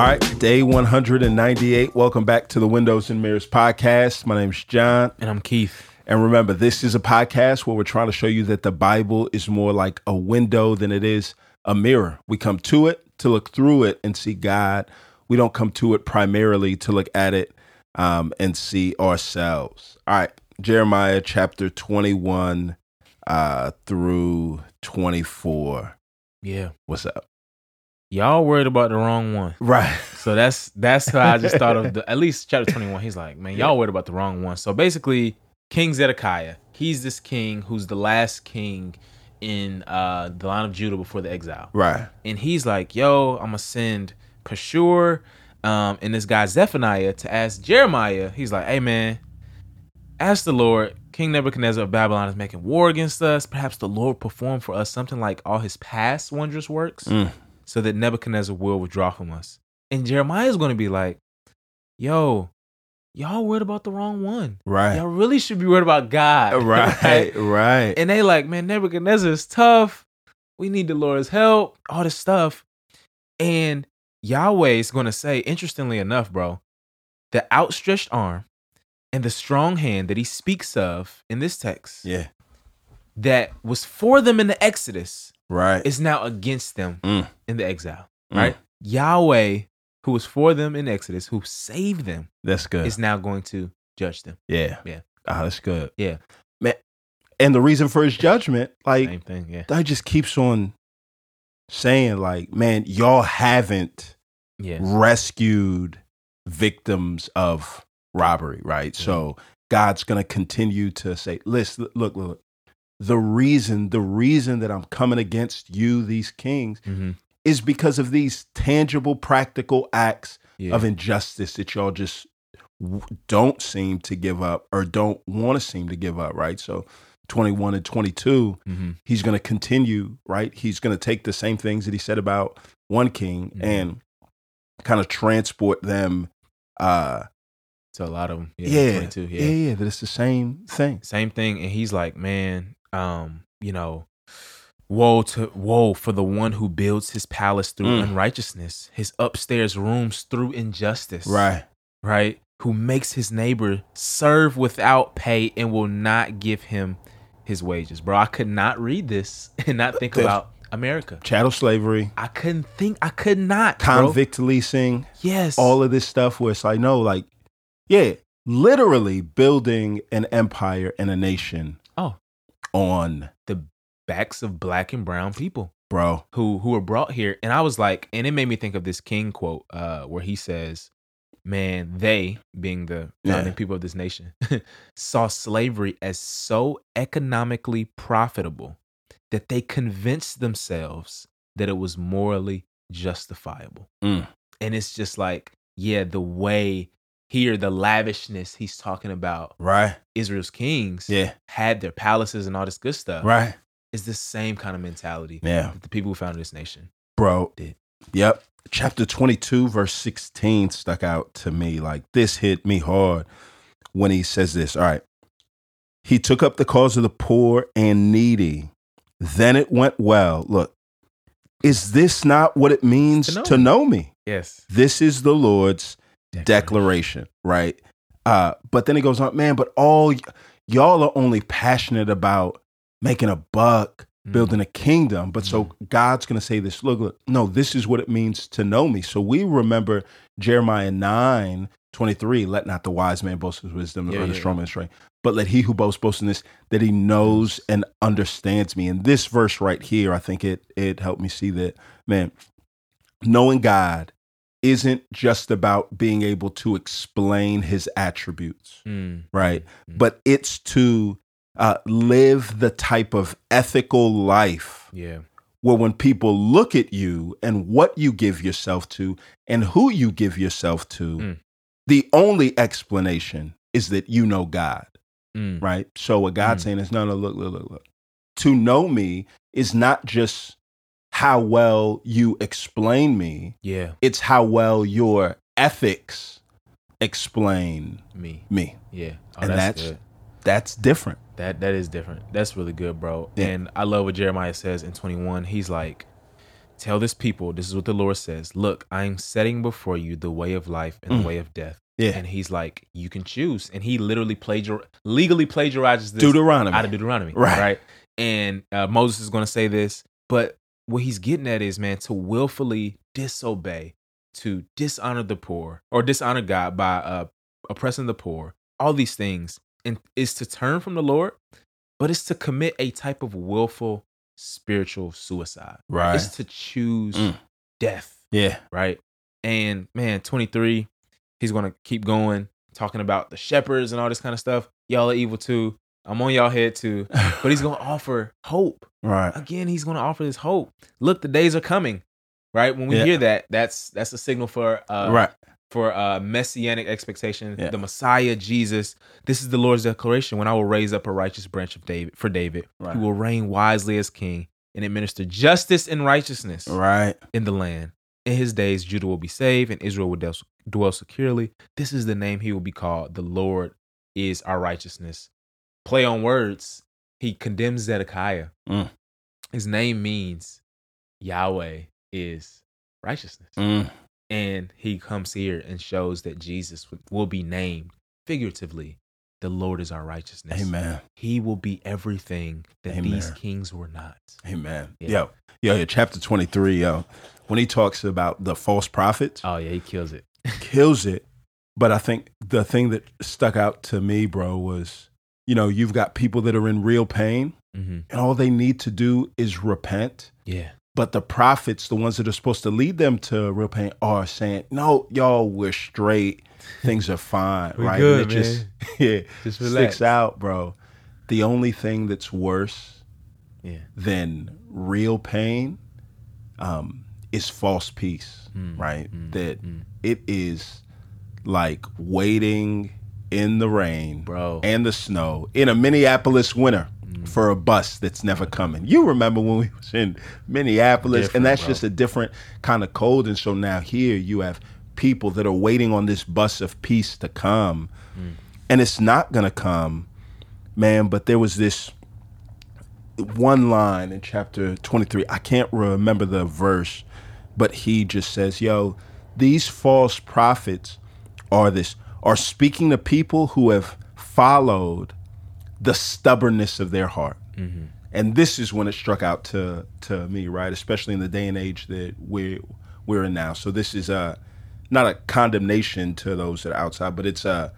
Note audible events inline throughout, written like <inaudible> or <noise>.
All right, day 198. Welcome back to the Windows and Mirrors podcast. My name is John. And I'm Keith. And remember, this is a podcast where we're trying to show you that the Bible is more like a window than it is a mirror. We come to it to look through it and see God. We don't come to it primarily to look at it um, and see ourselves. All right, Jeremiah chapter 21 uh, through 24. Yeah. What's up? Y'all worried about the wrong one. Right. So that's that's how I just thought of <laughs> the at least chapter 21. He's like, man, y'all worried about the wrong one. So basically, King Zedekiah, he's this king who's the last king in uh the line of Judah before the exile. Right. And he's like, yo, I'm gonna send Pashur um and this guy Zephaniah to ask Jeremiah. He's like, hey man, ask the Lord, King Nebuchadnezzar of Babylon is making war against us. Perhaps the Lord perform for us something like all his past wondrous works. Mm. So that Nebuchadnezzar will withdraw from us. And Jeremiah is going to be like, yo, y'all worried about the wrong one. Right. Y'all really should be worried about God. <laughs> Right. Right. and they like, man, Nebuchadnezzar is tough. We need the Lord's help, all this stuff. And Yahweh is going to say, interestingly enough, bro, the outstretched arm and the strong hand that he speaks of in this text yeah. that was for them in the Exodus Right. is now against them Mm. in the exile, Mm. right? Yahweh, who was for them in Exodus, who saved them, That's good. is now going to judge them. yeah. Yeah. Ah, that's good. Yeah. Man. And the reason for his judgment, like Same thing. Yeah. that just keeps on saying, like, man, y'all haven't Yeah. rescued victims of robbery, right? So God's gonna continue to say, listen, look, look, the reason, the reason that I'm coming against you, these kings, hmm is because of these tangible, practical acts Yeah. of injustice that y'all just don't seem to give up or don't want to seem to give up, right? So 21 and 22, hmm he's going to continue, right? He's going to take the same things that he said about one king Mhm. and kind of transport them uh So a lot of them. Yeah. yeah, 22. yeah, Yeah. yeah, that it's the same thing. Same thing. And he's like, man, um, you know, woe to woe for the one who builds his palace through Mm. unrighteousness, his upstairs rooms through injustice. Right. right? Who makes his neighbor serve without pay and will not give him his wages. Bro, I could not read this <laughs> and not think There's- about America. Chattel slavery, I couldn't think. I could not. bro. convict leasing, Yes. all of this stuff where it's like, no, like, yeah, literally building an empire and a nation. On, the backs of black and brown people bro. who who were brought here. And I was like, and it made me think of this King quote, uh, where he says, Man, they, being the founding Yeah. people of this nation, <laughs> saw slavery as so economically profitable that they convinced themselves that it was morally justifiable. Mm. And it's just like, yeah, the way here, the lavishness he's talking about, Right. Israel's kings Yeah. had their palaces and all this good stuff, Right. is the same kind of mentality Yeah. that the people who founded this nation Bro. did. Yep. Chapter 22, verse 16 stuck out to me. Like this hit me hard when he says this. All right. He took up the cause of the poor and needy. Then it went well. Look, is this not what it means To know to know me? Yes. This is the Lord's declaration, right? Uh, but then it goes on, man, but all y- y'all are only passionate about making a buck, Mm. building a kingdom. But so God's going to say this look, look, no, this is what it means to know me. So we remember Jeremiah 9 23, let not the wise man boast his wisdom Yeah, or the yeah, strong man strength, but let he who boasts boast in this, that he knows and understands me. And this verse right here, I think it it helped me see that, man, knowing God isn't just about being able to explain his attributes, Mm. right? Mm. But it's to uh, live the type of ethical life Yeah. where when people look at you and what you give yourself to and who you give yourself to, Mm. the only explanation is that you know God, Mm. right? So what God's Mm. saying is, no, no, look, look, look, look. To know me is not just how well you explain me, Yeah. it's how well your ethics explain Me. me. Yeah. Oh, And that's, that's- That's different. That that is different. That's really good, bro. Yeah. And I love what Jeremiah says in 21. He's like, Tell this people, this is what the Lord says. Look, I am setting before you the way of life and Mm. the way of death. Yeah. And he's like, you can choose. And he literally plagiar legally plagiarizes this Deuteronomy. out of Deuteronomy. Right. Right. And uh, Moses is going to say this, but what he's getting at is, man, to willfully disobey, to dishonor the poor or dishonor God by uh, oppressing the poor, all these things, and is to turn from the Lord, but it's to commit a type of willful spiritual suicide. Right. It's to choose Mm. death yeah. right? And man, 23, he's gonna keep going, talking about the shepherds and all this kind of stuff. Y'all are evil too. I'm on y'all head too. But he's gonna <laughs> offer hope. Right. Again, he's gonna offer this hope. Look, the days are coming. Right? When we Yeah. hear that, that's that's a signal for uh right. for uh messianic expectation. Yeah. The Messiah, Jesus. This is the Lord's declaration when I will raise up a righteous branch of David for David, Right. who will reign wisely as king and administer justice and righteousness Right. in the land. In his days, Judah will be saved and Israel will dwell securely. This is the name he will be called. The Lord is our righteousness. Play on words. He condemns Zedekiah. Mm. His name means Yahweh is righteousness. Mm. And he comes here and shows that Jesus will be named figuratively. The Lord is our righteousness. Amen. He will be everything that Amen. these kings were not. Amen. Yeah. Yo, yo, yo, chapter 23, yo, when he talks about the false prophets, Oh, yeah, he kills it. <laughs> kills it. But I think the thing that stuck out to me, bro, was, you know, you've got people that are in real pain hmm and all they need to do is repent. Yeah. But the prophets, the ones that are supposed to lead them to real pain, are saying, no, y'all, we're straight. Things are fine, <laughs> right? good, and it just, <laughs> yeah, Just relax. sticks out, bro. The only thing that's worse Yeah. than real pain um, is false peace, Mm, right? mm, that mm. it is like waiting in the rain Bro. and the snow in a Minneapolis winter Mm. for a bus that's never coming. You remember when we <laughs> was in Minneapolis, Different, and that's bro. just a different kind of cold. And so now here you have people that are waiting on this bus of peace to come, Mm. and it's not gonna come, man. But there was this one line in chapter 23 i can't remember the verse but he just says yo these false prophets are this are speaking to people who have followed the stubbornness of their heart. And this is when it struck out to to me right? Especially in the day and age that we're we're in now. So this is uh not a condemnation to those that are outside but it's uh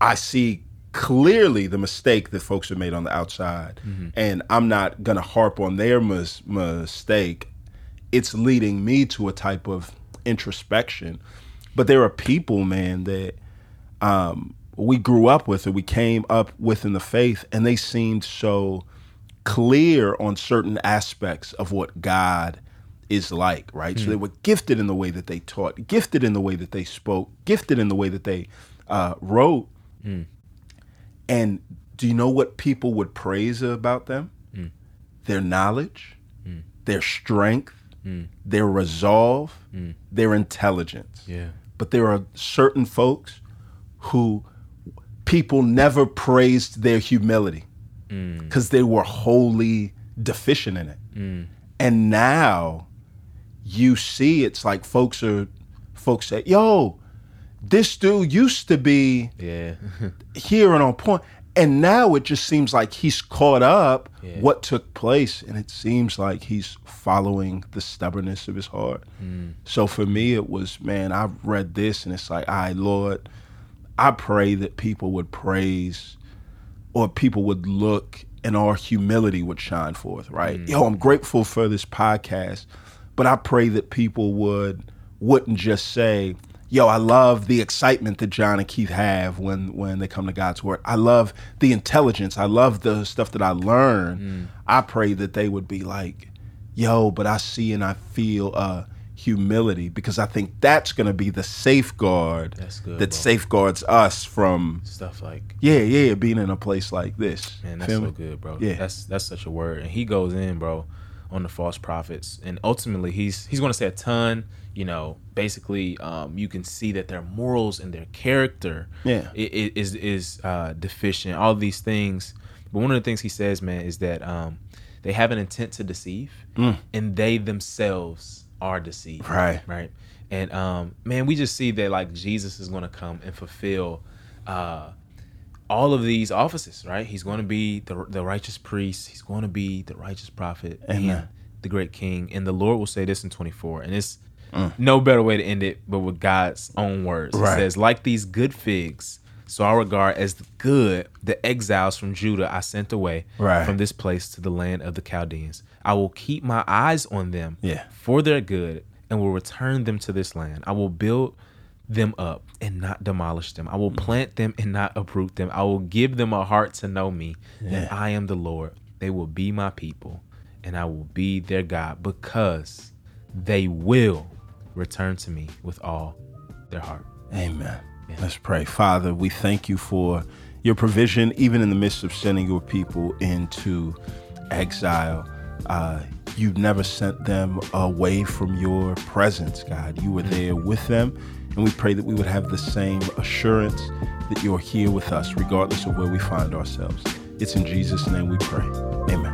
I see clearly the mistake that folks have made on the outside, and I'm not gonna harp on their mis- mistake. It's leading me to a type of introspection. But there are people, man, that um, we grew up with it, we came up with in the faith, and they seemed so clear on certain aspects of what God is like, right? So hmm. they were gifted in the way that they taught, gifted in the way that they spoke, gifted in the way that they uh, wrote. Hmm. And do you know what people would praise about them? Hmm. Their knowledge, their strength, their resolve, their intelligence. Yeah. But there are certain folks who people never praised their humility mm. because they were wholly deficient in it. Mm. And now you see it's like folks are folks say, yo, this dude used to be Yeah. <laughs> here and on point. And now it just seems like he's caught up Yeah. what took place, and it seems like he's following the stubbornness of his heart. Mm. So for me, it was man. I've read this, and it's like, all right, Lord, I pray that people would praise, or people would look, and our humility would shine forth. Right? Yo, I'm grateful for this podcast, but I pray that people would wouldn't just say, yo, I love the excitement that John and Keith have when when they come to God's word. I love the intelligence. I love the stuff that I learn. I pray that they would be like, yo, but I see and I feel uh humility because I think that's going to be the safeguard That's good, that bro. safeguards us from Stuff like yeah, yeah, being in a place like this. Man, that's Feel so me? good, bro. Yeah. That's that's such a word. And he goes in, bro, on the false prophets. And ultimately he's he's gonna say a ton, you know, basically um you can see that their morals and their character Yeah. is is uh deficient, all these things. But one of the things he says, man, is that um they have an intent to deceive Mm. and they themselves are deceived. Right. Right. And um, man, we just see that like Jesus is going to come and fulfill uh, all of these offices. Right. He's going to be the the righteous priest. He's going to be the righteous prophet. Amen. And the great king. And the Lord will say this in 24. And it's Mm. no better way to end it, but with God's own words. Right. It says, like these good figs, so I regard as good the exiles from Judah I sent away Right. from this place to the land of the Chaldeans. I will keep my eyes on them Yeah. for their good and will return them to this land. I will build them up and not demolish them. I will mm-hmm. plant them and not uproot them. I will give them a heart to know me, Yeah. and I am the Lord. They will be my people, and I will be their God because they will return to me with all their heart. Amen. Let's pray. Father, we thank you for your provision, even in the midst of sending your people into exile. Uh, you never sent them away from your presence, God. You were there with them. And we pray that we would have the same assurance that you're here with us, regardless of where we find ourselves. It's in Jesus' name we pray. Amen.